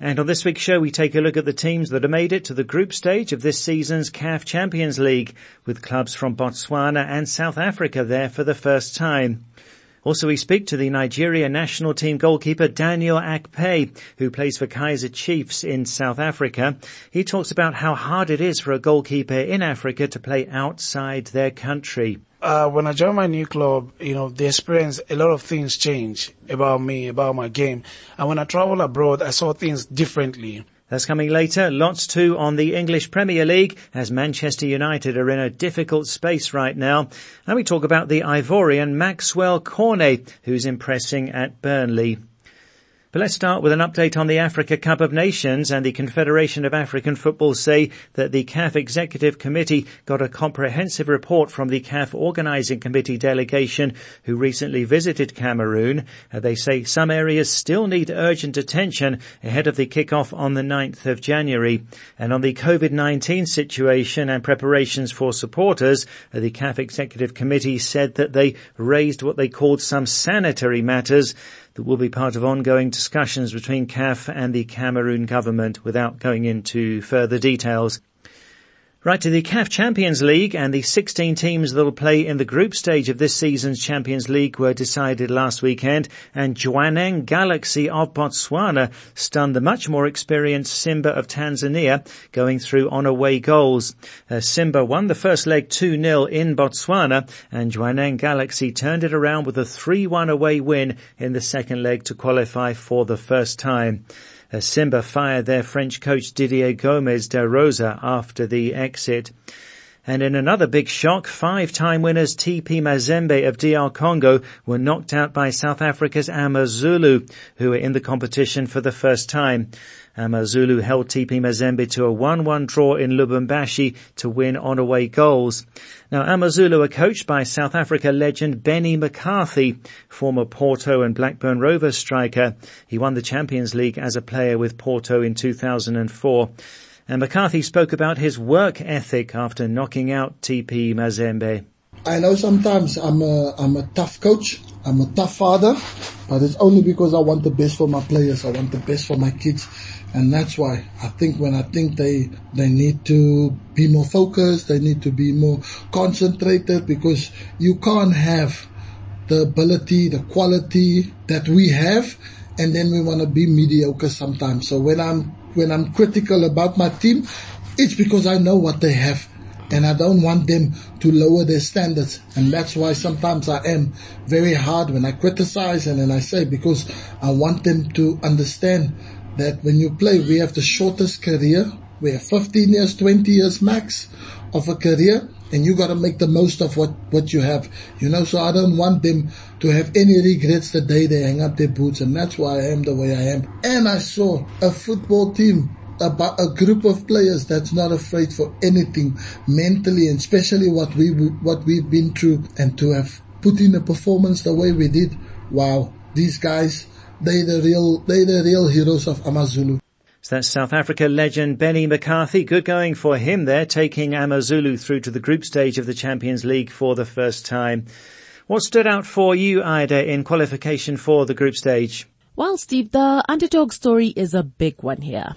And on this week's show, we take a look at the teams that have made it to the group stage of this season's CAF Champions League, with clubs from Botswana and South Africa there for the first time. Also, we speak to the Nigeria national team goalkeeper Daniel Akpeyi, who plays for Kaizer Chiefs in South Africa. He talks about how hard it is for a goalkeeper in Africa to play outside their country uh, when I joined my new club, you know, the experience, a lot of things changed about me, about my game. And when I traveled abroad, I saw things differently. That's coming later. Lots too on the English Premier League as Manchester United are in a difficult space right now. And we talk about the Ivorian Maxwel Cornet, who's impressing at Burnley. But let's start with an update on the Africa Cup of Nations and the Confederation of African Football say that the CAF Executive Committee got a comprehensive report from the CAF Organising Committee delegation who recently visited Cameroon. Uh, they say some areas still need urgent attention ahead of the kick-off on the 9th of January. And on the COVID-19 situation and preparations for supporters, uh, the CAF Executive Committee said that they raised what they called some sanitary matters that will be part of ongoing discussions between CAF and the Cameroon government without going into further details. Right to the CAF Champions League and the 16 teams that will play in the group stage of this season's Champions League were decided last weekend and Jwaneng Galaxy of Botswana stunned the much more experienced Simba of Tanzania going through on away goals. Uh, Simba won the first leg 2-0 in Botswana and Jwaneng Galaxy turned it around with a 3-1 away win in the second leg to qualify for the first time. Uh, Simba fired their French coach Didier Gomes de Rosa after the exit. And in another big shock, five-time winners TP Mazembe of DR Congo were knocked out by South Africa's Amazulu, who were in the competition for the first time. Amazulu held TP Mazembe to a 1-1 draw in Lubumbashi to win on away goals. Now Amazulu are coached by South Africa legend Benny McCarthy, former Porto and Blackburn Rovers striker. He won the Champions League as a player with Porto in 2004. And McCarthy spoke about his work ethic after knocking out TP Mazembe. I know sometimes I'm a, I'm a tough coach. I'm a tough father, but it's only because I want the best for my players. I want the best for my kids. And that's why I think when I think they, they need to be more focused, they need to be more concentrated because you can't have the ability, the quality that we have and then we want to be mediocre sometimes. So when I'm, when I'm critical about my team, it's because I know what they have and I don't want them to lower their standards. And that's why sometimes I am very hard when I criticize and then I say because I want them to understand that when you play, we have the shortest career. We have 15 years, 20 years max of a career and you gotta make the most of what, what you have, you know, so I don't want them to have any regrets the day they hang up their boots and that's why I am the way I am. And I saw a football team about a group of players that's not afraid for anything mentally and especially what we what we've been through and to have put in a performance the way we did wow these guys they the real they the real heroes of Amazulu so that's South Africa legend Benny McCarthy. Good going for him there, taking Amazulu through to the group stage of the Champions League for the first time. What stood out for you, Ida, in qualification for the group stage? Well, Steve, the underdog story is a big one here.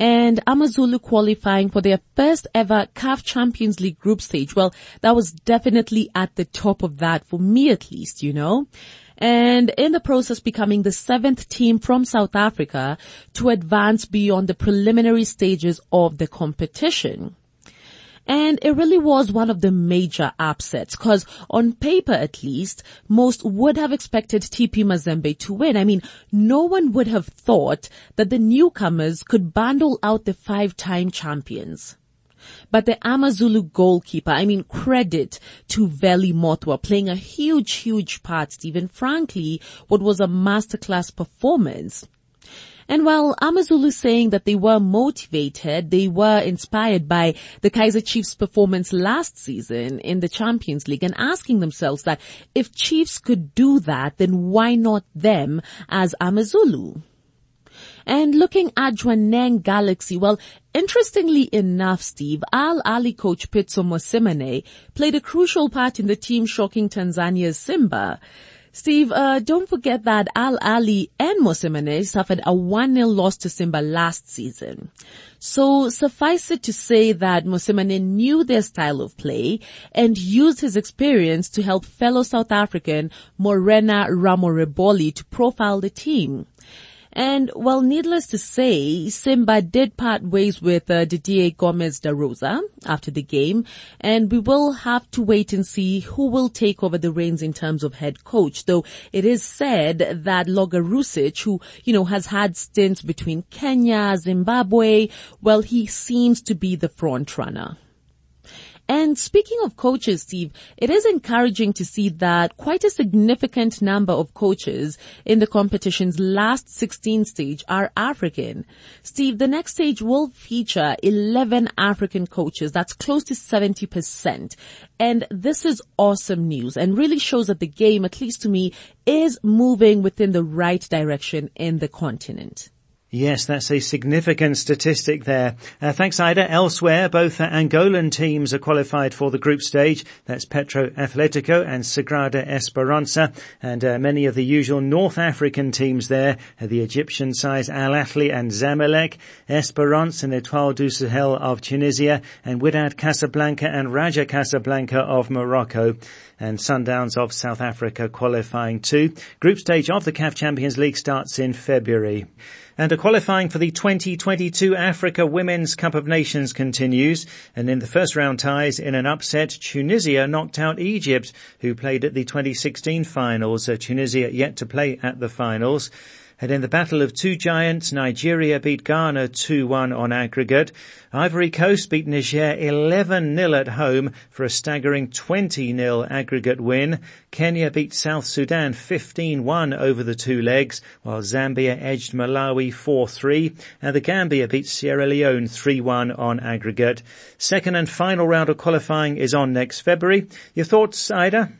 And Amazulu qualifying for their first ever CAF Champions League group stage. Well, that was definitely at the top of that for me at least, you know. And in the process becoming the seventh team from South Africa to advance beyond the preliminary stages of the competition. And it really was one of the major upsets because on paper at least, most would have expected TP Mazembe to win. I mean, no one would have thought that the newcomers could bundle out the five-time champions. But the Amazulu goalkeeper, I mean, credit to Veli Mothwa playing a huge, huge part, Stephen. Frankly, what was a masterclass performance. And while Amazulu saying that they were motivated, they were inspired by the Kaizer Chiefs performance last season in the Champions League and asking themselves that if Chiefs could do that, then why not them as Amazulu? And looking at Jwaneng Galaxy, well, interestingly enough, Steve, Al Ahly coach Pitso Mosimane played a crucial part in the team shocking Tanzania's Simba. Steve, uh, don't forget that Al Ahly and Mosimane suffered a 1-0 loss to Simba last season. So suffice it to say that Mosimane knew their style of play and used his experience to help fellow South African Morena Ramoreboli to profile the team. And well, needless to say, Simba did part ways with uh, Didier Gomes da Rosa after the game, and we will have to wait and see who will take over the reins in terms of head coach. Though it is said that Logarusic, who you know has had stints between Kenya, Zimbabwe, well, he seems to be the front runner. And speaking of coaches, Steve, it is encouraging to see that quite a significant number of coaches in the competition's last 16 stage are African. Steve, the next stage will feature 11 African coaches. That's close to 70%. And this is awesome news and really shows that the game, at least to me, is moving within the right direction in the continent. Yes, that's a significant statistic there. Uh, thanks, Ida. Elsewhere, both Angolan teams are qualified for the group stage. That's Petro Atletico and Sagrada Esperanza, And uh, many of the usual North African teams there, the Egyptian sides Al Ahly and Zamalek, Esperance and Etoile du Sahel of Tunisia, and Wydad Casablanca and Raja Casablanca of Morocco and Sundowns of South Africa qualifying too. Group stage of the CAF Champions League starts in February. And a qualifying for the 2022 Africa Women's Cup of Nations continues. And in the first round ties in an upset, Tunisia knocked out Egypt, who played at the 2016 finals. Uh, Tunisia yet to play at the finals. And in the battle of two giants, Nigeria beat Ghana 2-1 on aggregate. Ivory Coast beat Niger 11-0 at home for a staggering 20-0 aggregate win. Kenya beat South Sudan 15-1 over the two legs, while Zambia edged Malawi 4-3, and the Gambia beat Sierra Leone 3-1 on aggregate. Second and final round of qualifying is on next February. Your thoughts, Ida?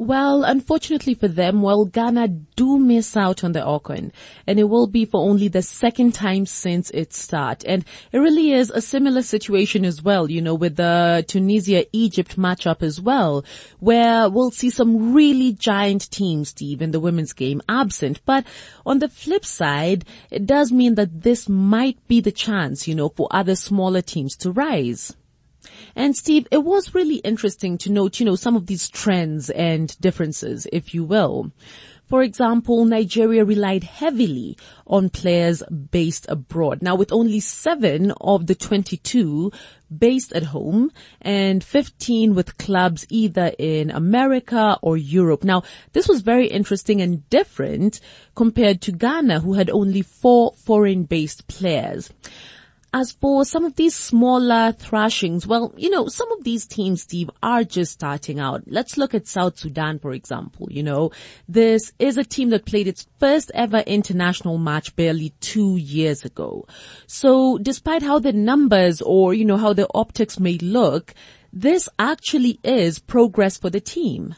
Well, unfortunately for them, well, Ghana do miss out on the AWCON, and it will be for only the second time since its start. And it really is a similar situation as well, you know, with the Tunisia-Egypt matchup as well, where we'll see some really giant teams, Steve, in the women's game absent. But on the flip side, it does mean that this might be the chance, you know, for other smaller teams to rise. And Steve, it was really interesting to note, you know, some of these trends and differences, if you will. For example, Nigeria relied heavily on players based abroad. Now with only seven of the 22 based at home and 15 with clubs either in America or Europe. Now this was very interesting and different compared to Ghana who had only four foreign based players. As for some of these smaller thrashings, well, you know, some of these teams, Steve, are just starting out. Let's look at South Sudan, for example. You know, this is a team that played its first ever international match barely two years ago. So despite how the numbers or, you know, how the optics may look, this actually is progress for the team.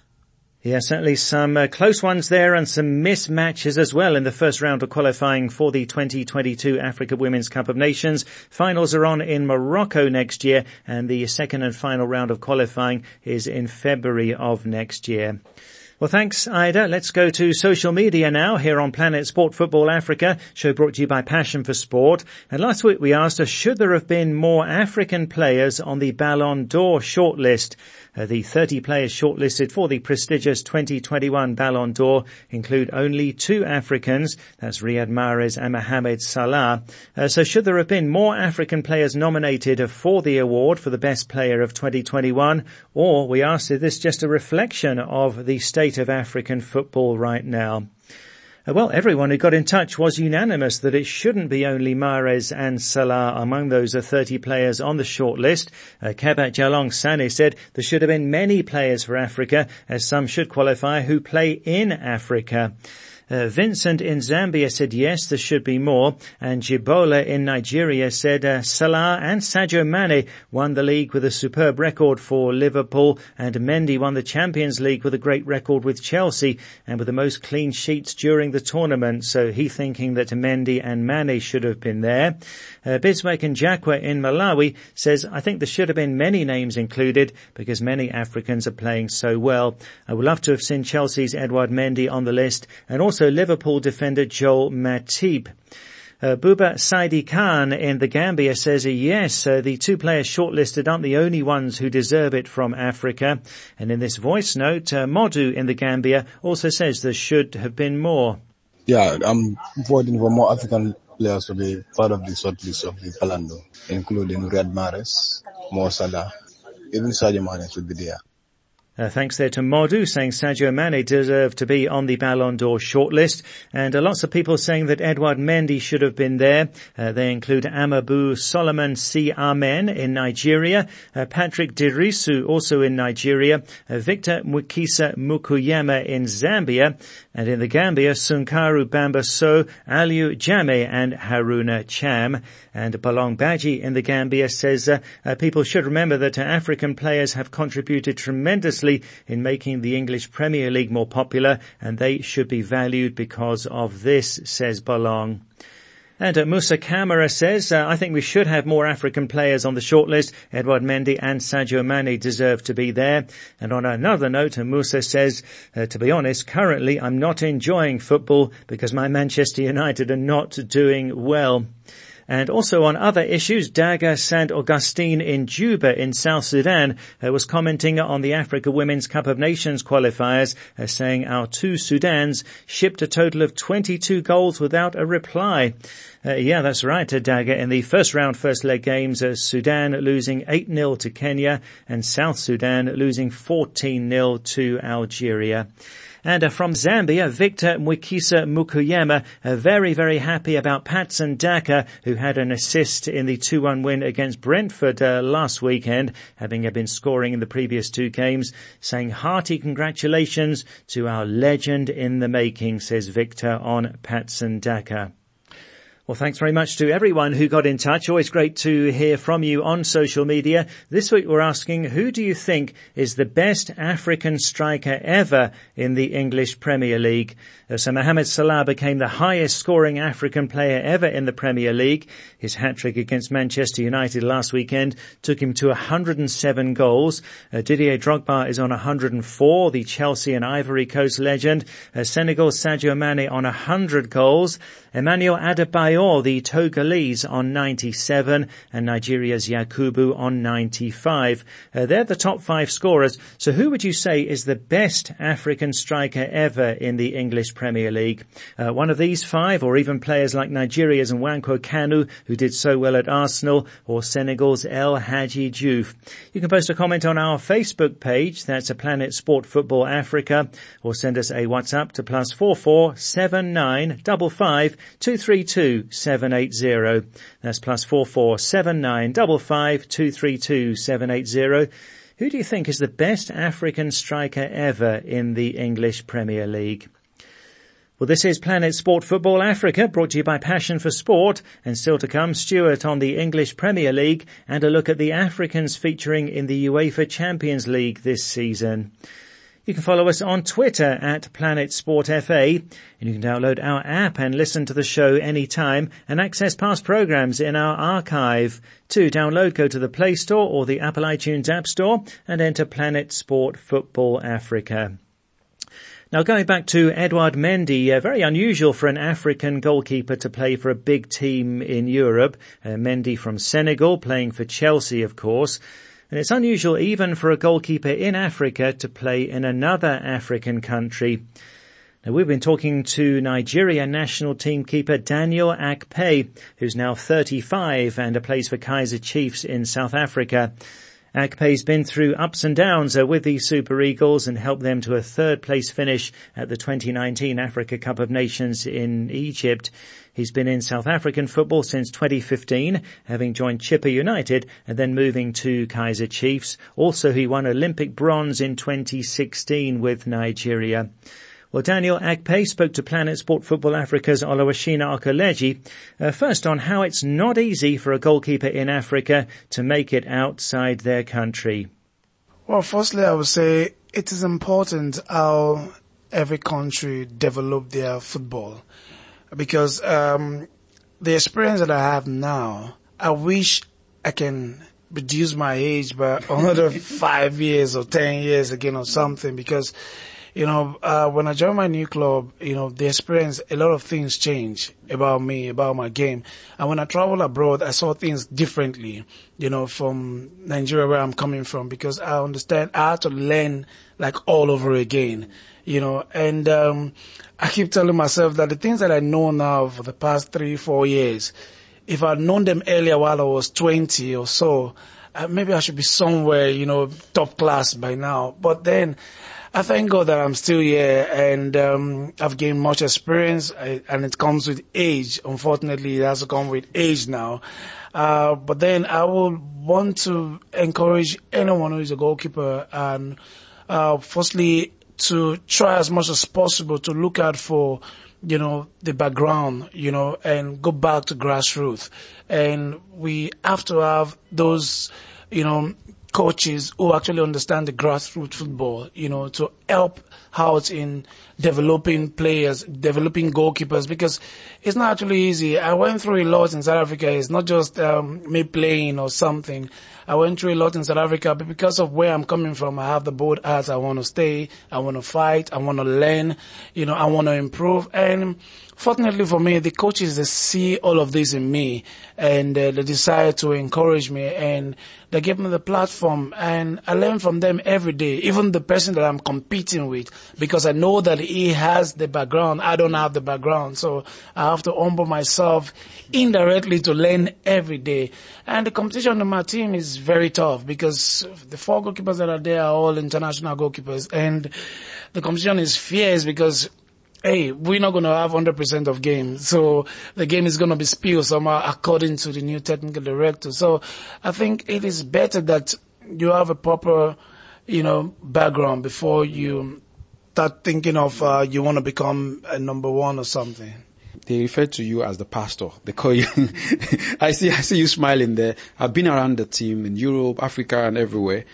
Yeah, certainly some uh, close ones there and some mismatches as well in the first round of qualifying for the 2022 Africa Women's Cup of Nations. Finals are on in Morocco next year and the second and final round of qualifying is in February of next year. Well, thanks, Ida. Let's go to social media now here on Planet Sport Football Africa, show brought to you by Passion for Sport. And last week we asked us, should there have been more African players on the Ballon d'Or shortlist? Uh, the 30 players shortlisted for the prestigious 2021 Ballon d'Or include only two Africans. That's Riyad Mahrez and Mohamed Salah. Uh, so should there have been more African players nominated for the award for the best player of 2021? Or we asked, is this just a reflection of the state of African football right now? Uh, well, everyone who got in touch was unanimous that it shouldn't be only Mahrez and Salah among those 30 players on the shortlist. Uh, Kebat Jalong Sane said there should have been many players for Africa, as some should qualify who play in Africa. Uh, Vincent in Zambia said yes, there should be more. And Jibola in Nigeria said uh, Salah and Sadio Mane won the league with a superb record for Liverpool and Mendy won the Champions League with a great record with Chelsea and with the most clean sheets during the tournament. So he thinking that Mendy and Mane should have been there. Uh, Bismarck and Jakwa in Malawi says, I think there should have been many names included because many Africans are playing so well. I would love to have seen Chelsea's Edouard Mendy on the list and also Liverpool defender Joel Matip. Uh, Buba Saidi Khan in the Gambia says yes, uh, the two players shortlisted aren't the only ones who deserve it from Africa. And in this voice note, uh, Modu in the Gambia also says there should have been more. Yeah, I'm voting for more African players to be part of the shortlist of the Palando, including Riyad Mahrez, Mo Salah, even Sadio Mane should be there. Uh, thanks there to Modu saying Sadio Mane deserved to be on the Ballon d'Or shortlist. And uh, lots of people saying that Edouard Mendy should have been there. Uh, they include Amabu Solomon C. Amen in Nigeria, uh, Patrick Dirisu also in Nigeria, uh, Victor Mukisa Mukuyama in Zambia, and in the Gambia, Sunkaru Bamba So, Aliu Jame and Haruna Cham. And Balong Baji in the Gambia says uh, people should remember that African players have contributed tremendously in making the English Premier League more popular and they should be valued because of this, says Balong. And uh, Musa Kamara says, uh, I think we should have more African players on the shortlist. Edouard Mendy and Sadio Mane deserve to be there. And on another note, uh, Musa says, uh, to be honest, currently I'm not enjoying football because my Manchester United are not doing well. And also on other issues, Daga Sant Augustine in Juba in South Sudan uh, was commenting on the Africa Women's Cup of Nations qualifiers, uh, saying our two Sudans shipped a total of 22 goals without a reply. Uh, yeah, that's right, uh, Daga. In the first round, first leg games, uh, Sudan losing 8-0 to Kenya and South Sudan losing 14-0 to Algeria. And uh, from Zambia, Victor Mwikisa Mukuyama, uh, very, very happy about Patson Daka, who had an assist in the 2-1 win against Brentford uh, last weekend, having uh, been scoring in the previous two games, saying hearty congratulations to our legend in the making, says Victor on Patson Daka. Well, thanks very much to everyone who got in touch. Always great to hear from you on social media. This week we're asking, who do you think is the best African striker ever in the English Premier League? Uh, so Mohamed Salah became the highest scoring African player ever in the Premier League. His hat-trick against Manchester United last weekend took him to 107 goals. Uh, Didier Drogba is on 104, the Chelsea and Ivory Coast legend. Uh, Senegal's Sadio Mane on 100 goals. Emmanuel Adebayor, the Togolese, on 97, and Nigeria's Yakubu on 95. Uh, they're the top five scorers. So who would you say is the best African striker ever in the English Premier League? Uh, one of these five, or even players like Nigeria's and Nwankwo Kanu, who did so well at Arsenal, or Senegal's El Hadji Diouf. You can post a comment on our Facebook page, that's a Planet Sport Football Africa, or send us a WhatsApp to plus four four seven nine double five 232 780. That's plus four four seven nine double five two three two seven eight zero. Who do you think is the best African striker ever in the English Premier League? Well, this is Planet Sport Football Africa, brought to you by Passion for Sport, and still to come, Stuart on the English Premier League and a look at the Africans featuring in the UEFA Champions League this season. You can follow us on Twitter at Planet Sport FA, and you can download our app and listen to the show anytime and access past programs in our archive. To download, go to the Play Store or the Apple iTunes App Store and enter Planet Sport Football Africa. Now going back to Edouard Mendy, uh, very unusual for an African goalkeeper to play for a big team in Europe. Uh, Mendy from Senegal, playing for Chelsea of course. And it's unusual even for a goalkeeper in Africa to play in another African country. Now we've been talking to Nigeria national team keeper Daniel Akpeyi, who's now 35 and plays for Kaizer Chiefs in South Africa. Akpeyi's been through ups and downs uh, with the Super Eagles and helped them to a third place finish at the 2019 Africa Cup of Nations in Egypt. He's been in South African football since 2015, having joined Chippa United and then moving to Kaizer Chiefs. Also, he won Olympic bronze in 2016 with Nigeria. Well, Daniel Akpeyi spoke to Planet Sport Football Africa's Oluwashina Okeleji, uh, first on how it's not easy for a goalkeeper in Africa to make it outside their country. Well, firstly, I would say it is important how every country develop their football because um, the experience that I have now, I wish I can reduce my age by another five years or ten years again or something because you know, uh, when I joined my new club, you know, the experience, a lot of things change about me, about my game. And when I travel abroad, I saw things differently, you know, from Nigeria where I'm coming from because I understand I had to learn like all over again, you know, and, um, I keep telling myself that the things that I know now for the past three, four years, if I'd known them earlier while I was 20 or so, uh, maybe I should be somewhere, you know, top class by now. But then I thank God that I'm still here and um, I've gained much experience I, and it comes with age. Unfortunately, it has to come with age now. Uh, but then I would want to encourage anyone who is a goalkeeper and uh, firstly to try as much as possible to look out for you know, the background, you know, and go back to grassroots. And we have to have those, you know, coaches who actually understand the grassroots football, you know, to help out in developing players, developing goalkeepers, because it's not actually easy. I went through a lot in South Africa. It's not just um, me playing or something. I went through a lot in South Africa, but because of where I'm coming from, I have the bold heart. I want to stay. I want to fight. I want to learn. You know, I want to improve. And fortunately for me, the coaches they see all of this in me, and uh, they decide to encourage me, and they give me the platform, and I learn from them every day. Even the person that I'm competing with, because I know that he has the background. I don't have the background, so I have to humble myself indirectly to learn every day. And the competition on my team is very tough because the four goalkeepers that are there are all international goalkeepers, and the competition is fierce because hey, we're not going to have 100% of games. So the game is going to be spilled somehow according to the new technical director. So I think it is better that you have a proper, you know, background before you start thinking of, uh, you want to become a number one or something. They refer to you as the pastor. They call you, I see, I see you smiling there. I've been around the team in Europe, Africa and everywhere.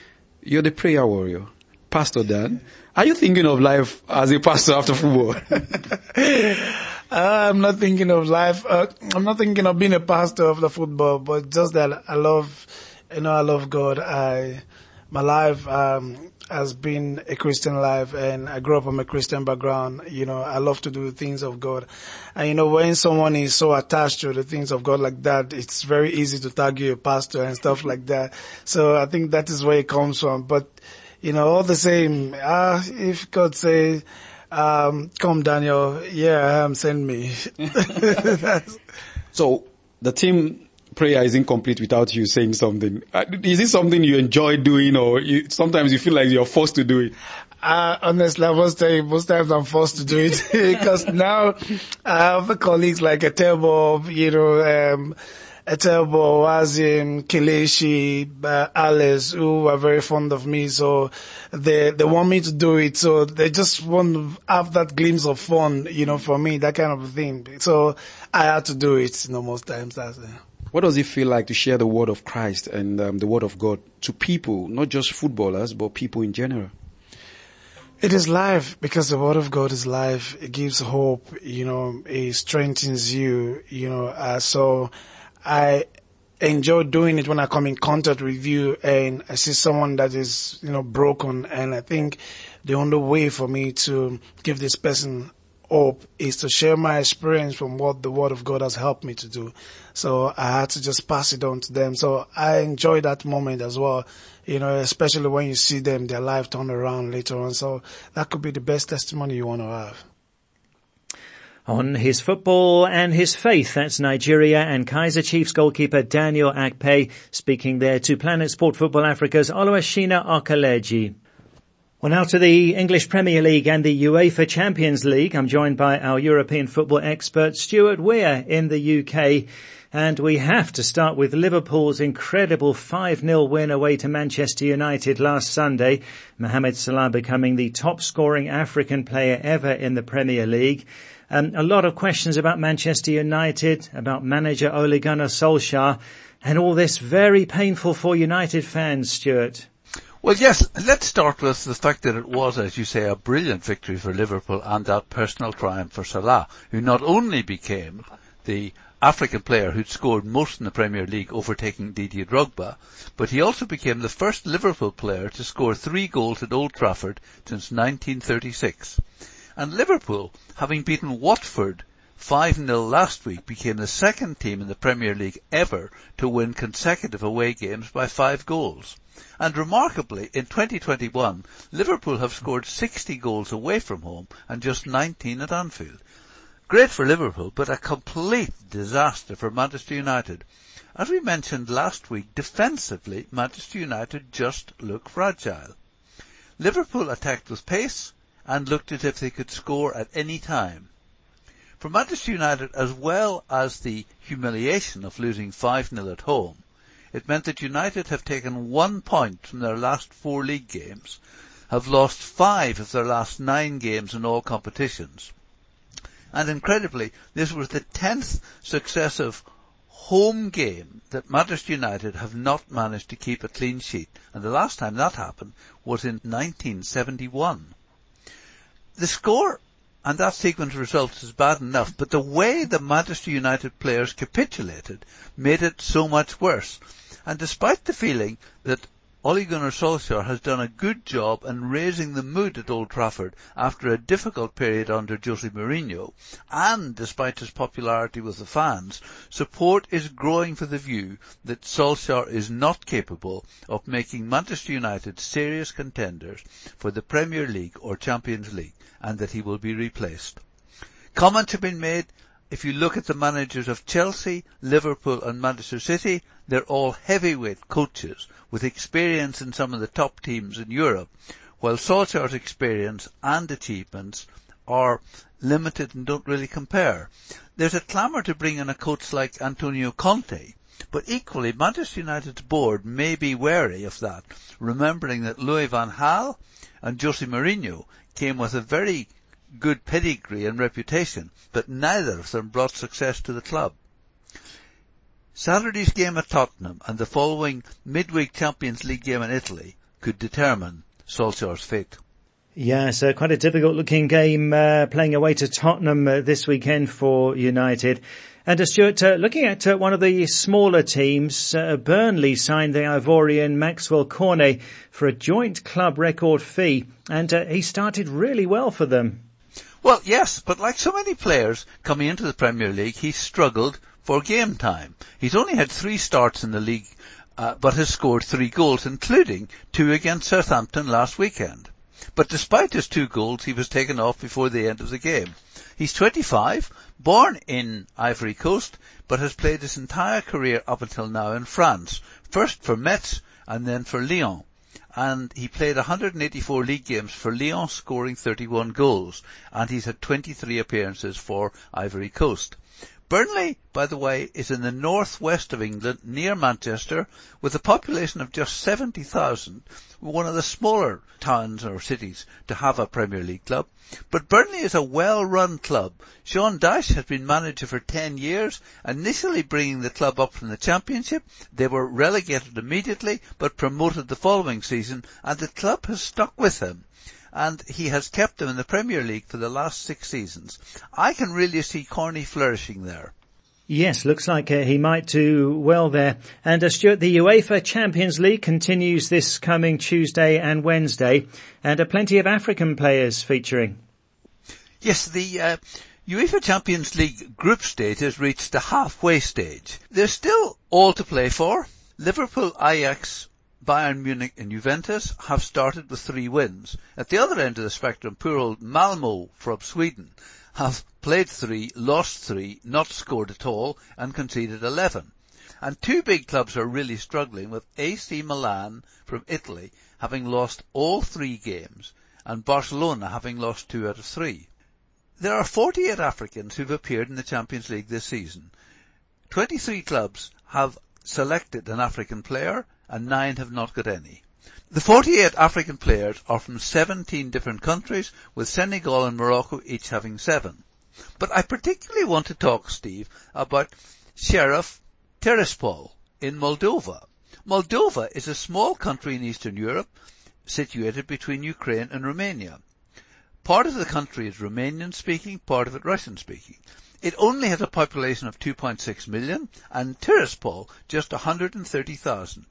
You're the prayer warrior. Pastor Dan. Are you thinking of life as a pastor after football? I'm not thinking of life. Uh, I'm not thinking of being a pastor after football, but just that I love, you know, I love God. I, my life, um, has been a Christian life and I grew up from a Christian background. You know, I love to do things of God. And you know, when someone is so attached to the things of God like that, it's very easy to tag you a pastor and stuff like that. So I think that is where it comes from. But you know, all the same, uh, if God say, um, come Daniel, yeah, um, send me. so the team prayer is incomplete without you saying something. Uh, is it something you enjoy doing or you, sometimes you feel like you're forced to do it? Uh, honestly, I must tell you, most times I'm forced to do it because now I have colleagues like a Etebo, you know, um, Etebo, Wazim, Kelechi, uh, Alice, who are very fond of me. So they, they want me to do it. So they just want to have that glimpse of fun, you know, for me, that kind of thing. So I had to do it, you know, most times. That's. What does it feel like to share the word of Christ and um, the word of God to people, not just footballers, but people in general? It is life because the word of God is life. It gives hope, you know, it strengthens you, you know, uh, so I enjoy doing it when I come in contact with you and I see someone that is, you know, broken. And I think the only way for me to give this person hope is to share my experience from what the word of God has helped me to do. So I had to just pass it on to them. So I enjoy that moment as well, you know, especially when you see them, their life turn around later on. So that could be the best testimony you want to have. On his football and his faith, that's Nigeria and Kaizer Chiefs goalkeeper Daniel Akpeyi speaking there to Planet Sport Football Africa's Oluwashina Okeleji. Well, now to the English Premier League and the UEFA Champions League. I'm joined by our European football expert, Stuart Weir in the UK. And we have to start with Liverpool's incredible 5-0 win away to Manchester United last Sunday. Mohamed Salah becoming the top scoring African player ever in the Premier League. Um, a lot of questions about Manchester United, about manager Ole Gunnar Solskjaer, and all this very painful for United fans, Stuart. Well, yes, let's start with the fact that it was, as you say, a brilliant victory for Liverpool and that personal triumph for Salah, who not only became the African player who'd scored most in the Premier League, overtaking Didier Drogba, but he also became the first Liverpool player to score three goals at Old Trafford since 1936. And Liverpool, having beaten Watford 5-0 last week, became the second team in the Premier League ever to win consecutive away games by five goals. And remarkably, in 2021, Liverpool have scored 60 goals away from home and just 19 at Anfield. Great for Liverpool, but a complete disaster for Manchester United. As we mentioned last week, defensively, Manchester United just look fragile. Liverpool attacked with pace and looked as if they could score at any time. For Manchester United, as well as the humiliation of losing 5-0 at home, it meant that United have taken one point from their last four league games, have lost five of their last nine games in all competitions. And incredibly, this was the tenth successive home game that Manchester United have not managed to keep a clean sheet. And the last time that happened was in 1971. The score and that sequence of results is bad enough, but the way the Manchester United players capitulated made it so much worse. And despite the feeling that Ole Gunnar Solskjaer has done a good job in raising the mood at Old Trafford after a difficult period under Jose Mourinho, and despite his popularity with the fans, support is growing for the view that Solskjaer is not capable of making Manchester United serious contenders for the Premier League or Champions League, and that he will be replaced. Comments have been made if you look at the managers of Chelsea, Liverpool and Manchester City, they're all heavyweight coaches with experience in some of the top teams in Europe, while Solskjaer's experience and achievements are limited and don't really compare. There's a clamour to bring in a coach like Antonio Conte, but equally Manchester United's board may be wary of that, remembering that Louis van Gaal and Jose Mourinho came with a very good pedigree and reputation, but neither of them brought success to the club. Saturday's game at Tottenham and the following midweek Champions League game in Italy could determine Solskjaer's fate. Yes, uh, quite a difficult looking game uh, playing away to Tottenham uh, this weekend for United. And uh, Stuart, uh, looking at uh, one of the smaller teams, Burnley signed the Ivorian Maxwel Cornet for a joint club record fee, and he started really well for them. Well, yes, but like so many players coming into the Premier League, he struggled for game time. He's only had three starts in the league, uh, but has scored three goals, including two against Southampton last weekend. But despite his two goals, he was taken off before the end of the game. He's 25, born in Ivory Coast, but has played his entire career up until now in France, first for Metz and then for Lyon. And he played 184 league games for Lyon, scoring 31 goals, and he's had 23 appearances for Ivory Coast. Burnley, by the way, is in the northwest of England, near Manchester, with a population of just 70,000, one of the smaller towns or cities to have a Premier League club. But Burnley is a well-run club. Sean Dyche has been manager for 10 years, initially bringing the club up from the Championship. They were relegated immediately, but promoted the following season, and the club has stuck with him and he has kept them in the Premier League for the last six seasons. I can really see Cornet flourishing there. Yes, looks like uh, he might do well there. And uh, Stuart, the UEFA Champions League continues this coming Tuesday and Wednesday, and uh, plenty of African players featuring. Yes, the uh, UEFA Champions League group stage has reached the halfway stage. There's still all to play for. Liverpool, Ajax, Bayern Munich and Juventus have started with three wins. At the other end of the spectrum, poor old Malmo from Sweden have played three, lost three, not scored at all, and conceded 11. And two big clubs are really struggling with AC Milan from Italy having lost all three games and Barcelona having lost two out of three. There are 48 Africans who've appeared in the Champions League this season. 23 clubs have selected an African player and nine have not got any. The 48 African players are from 17 different countries with Senegal and Morocco each having seven. But I particularly want to talk, Steve, about Sheriff Tiraspol in Moldova. Moldova is a small country in Eastern Europe situated between Ukraine and Romania. Part of the country is Romanian speaking, part of it Russian speaking. It only has a population of 2.6 million and Tiraspol just 130,000.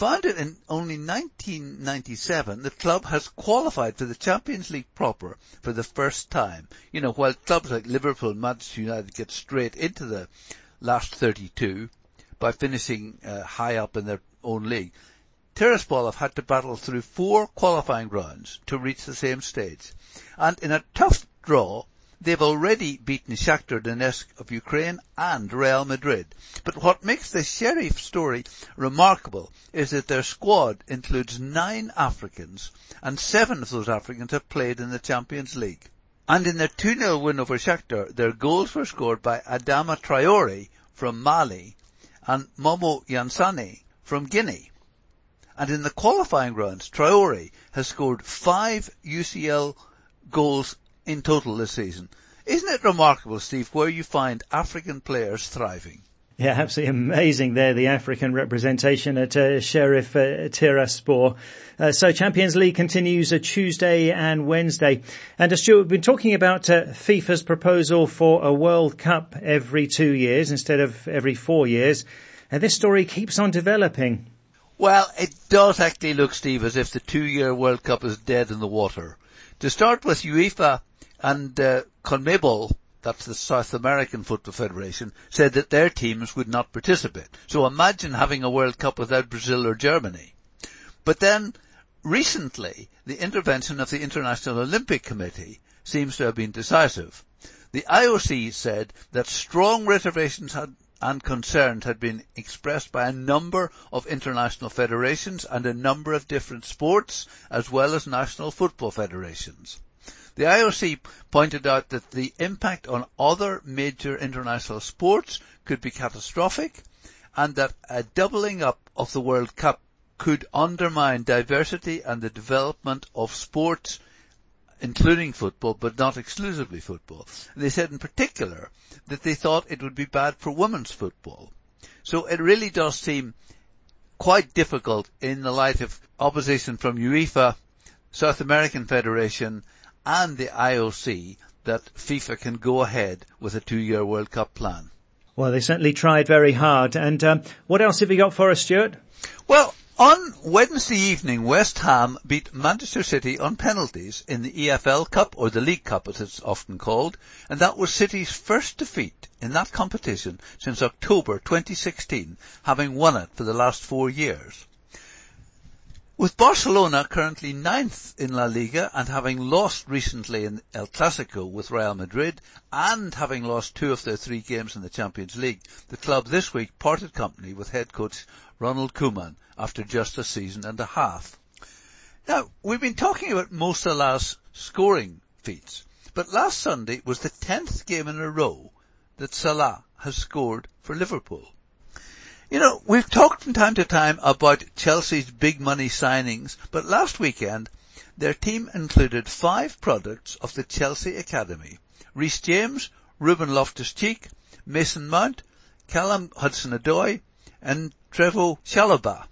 Founded in only 1997, the club has qualified for the Champions League proper for the first time. You know, while clubs like Liverpool and Manchester United get straight into the last 32 by finishing uh, high up in their own league, Tiraspol have had to battle through four qualifying rounds to reach the same stage. And in a tough draw, they've already beaten Shakhtar Donetsk of Ukraine and Real Madrid. But what makes the Sheriff story remarkable is that their squad includes nine Africans and seven of those Africans have played in the Champions League. And in their 2-0 win over Shakhtar, their goals were scored by Adama Traore from Mali and Momo Yansane from Guinea. And in the qualifying rounds, Traore has scored five UCL goals in total this season. Isn't it remarkable, Steve, where you find African players thriving? Yeah, absolutely amazing there, the African representation at uh, Sheriff uh, Tiraspol. Uh, so Champions League continues a Tuesday and Wednesday. And as uh, Stuart, we've been talking about uh, FIFA's proposal for a World Cup every two years instead of every four years. And this story keeps on developing. Well, it does actually look, Steve, as if the two-year World Cup is dead in the water. To start with, UEFA and uh, CONMEBOL, that's the South American Football Federation, said that their teams would not participate. So imagine having a World Cup without Brazil or Germany. But then, recently, the intervention of the International Olympic Committee seems to have been decisive. The IOC said that strong reservations had and concerns had been expressed by a number of international federations and a number of different sports, as well as national football federations. The IOC pointed out that the impact on other major international sports could be catastrophic and that a doubling up of the World Cup could undermine diversity and the development of sports including football, but not exclusively football. And they said in particular that they thought it would be bad for women's football. So it really does seem quite difficult in the light of opposition from UEFA, South American Federation, and the IOC that FIFA can go ahead with a two-year World Cup plan. Well, they certainly tried very hard. And um, what else have you got for us, Stuart? Well, on Wednesday evening, West Ham beat Manchester City on penalties in the EFL Cup, or the League Cup as it's often called, and that was City's first defeat in that competition since October 2016, having won it for the last four years. With Barcelona currently ninth in La Liga and having lost recently in El Clasico with Real Madrid and having lost two of their three games in the Champions League, the club this week parted company with head coach Ronald Koeman after just a season and a half. Now, we've been talking about Mo Salah's scoring feats, but last Sunday was the tenth game in a row that Salah has scored for Liverpool. You know, we've talked from time to time about Chelsea's big money signings, but last weekend their team included five products of the Chelsea Academy. Reece James, Ruben Loftus-Cheek, Mason Mount, Callum Hudson-Odoi, and Trevoh Chalobah.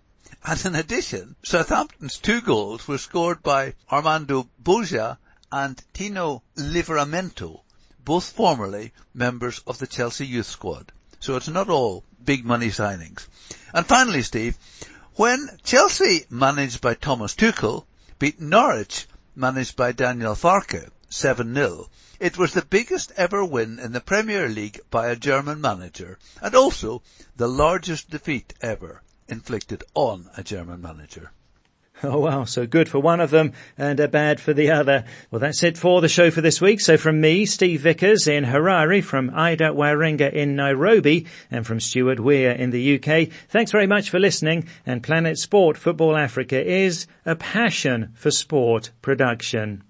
And in addition, Southampton's two goals were scored by Armando Broja and Tino Livramento, both formerly members of the Chelsea youth squad. So it's not all big money signings. And finally, Steve, when Chelsea, managed by Thomas Tuchel, beat Norwich, managed by Daniel Farke, 7-0, it was the biggest ever win in the Premier League by a German manager, and also the largest defeat ever inflicted on a German manager. Oh wow, so good for one of them and uh, bad for the other. Well that's it for the show for this week. So from me, Steve Vickers in Harare, from Ida Waringa in Nairobi and from Stuart Weir in the UK, thanks very much for listening and Planet Sport Football Africa is a passion for sport production.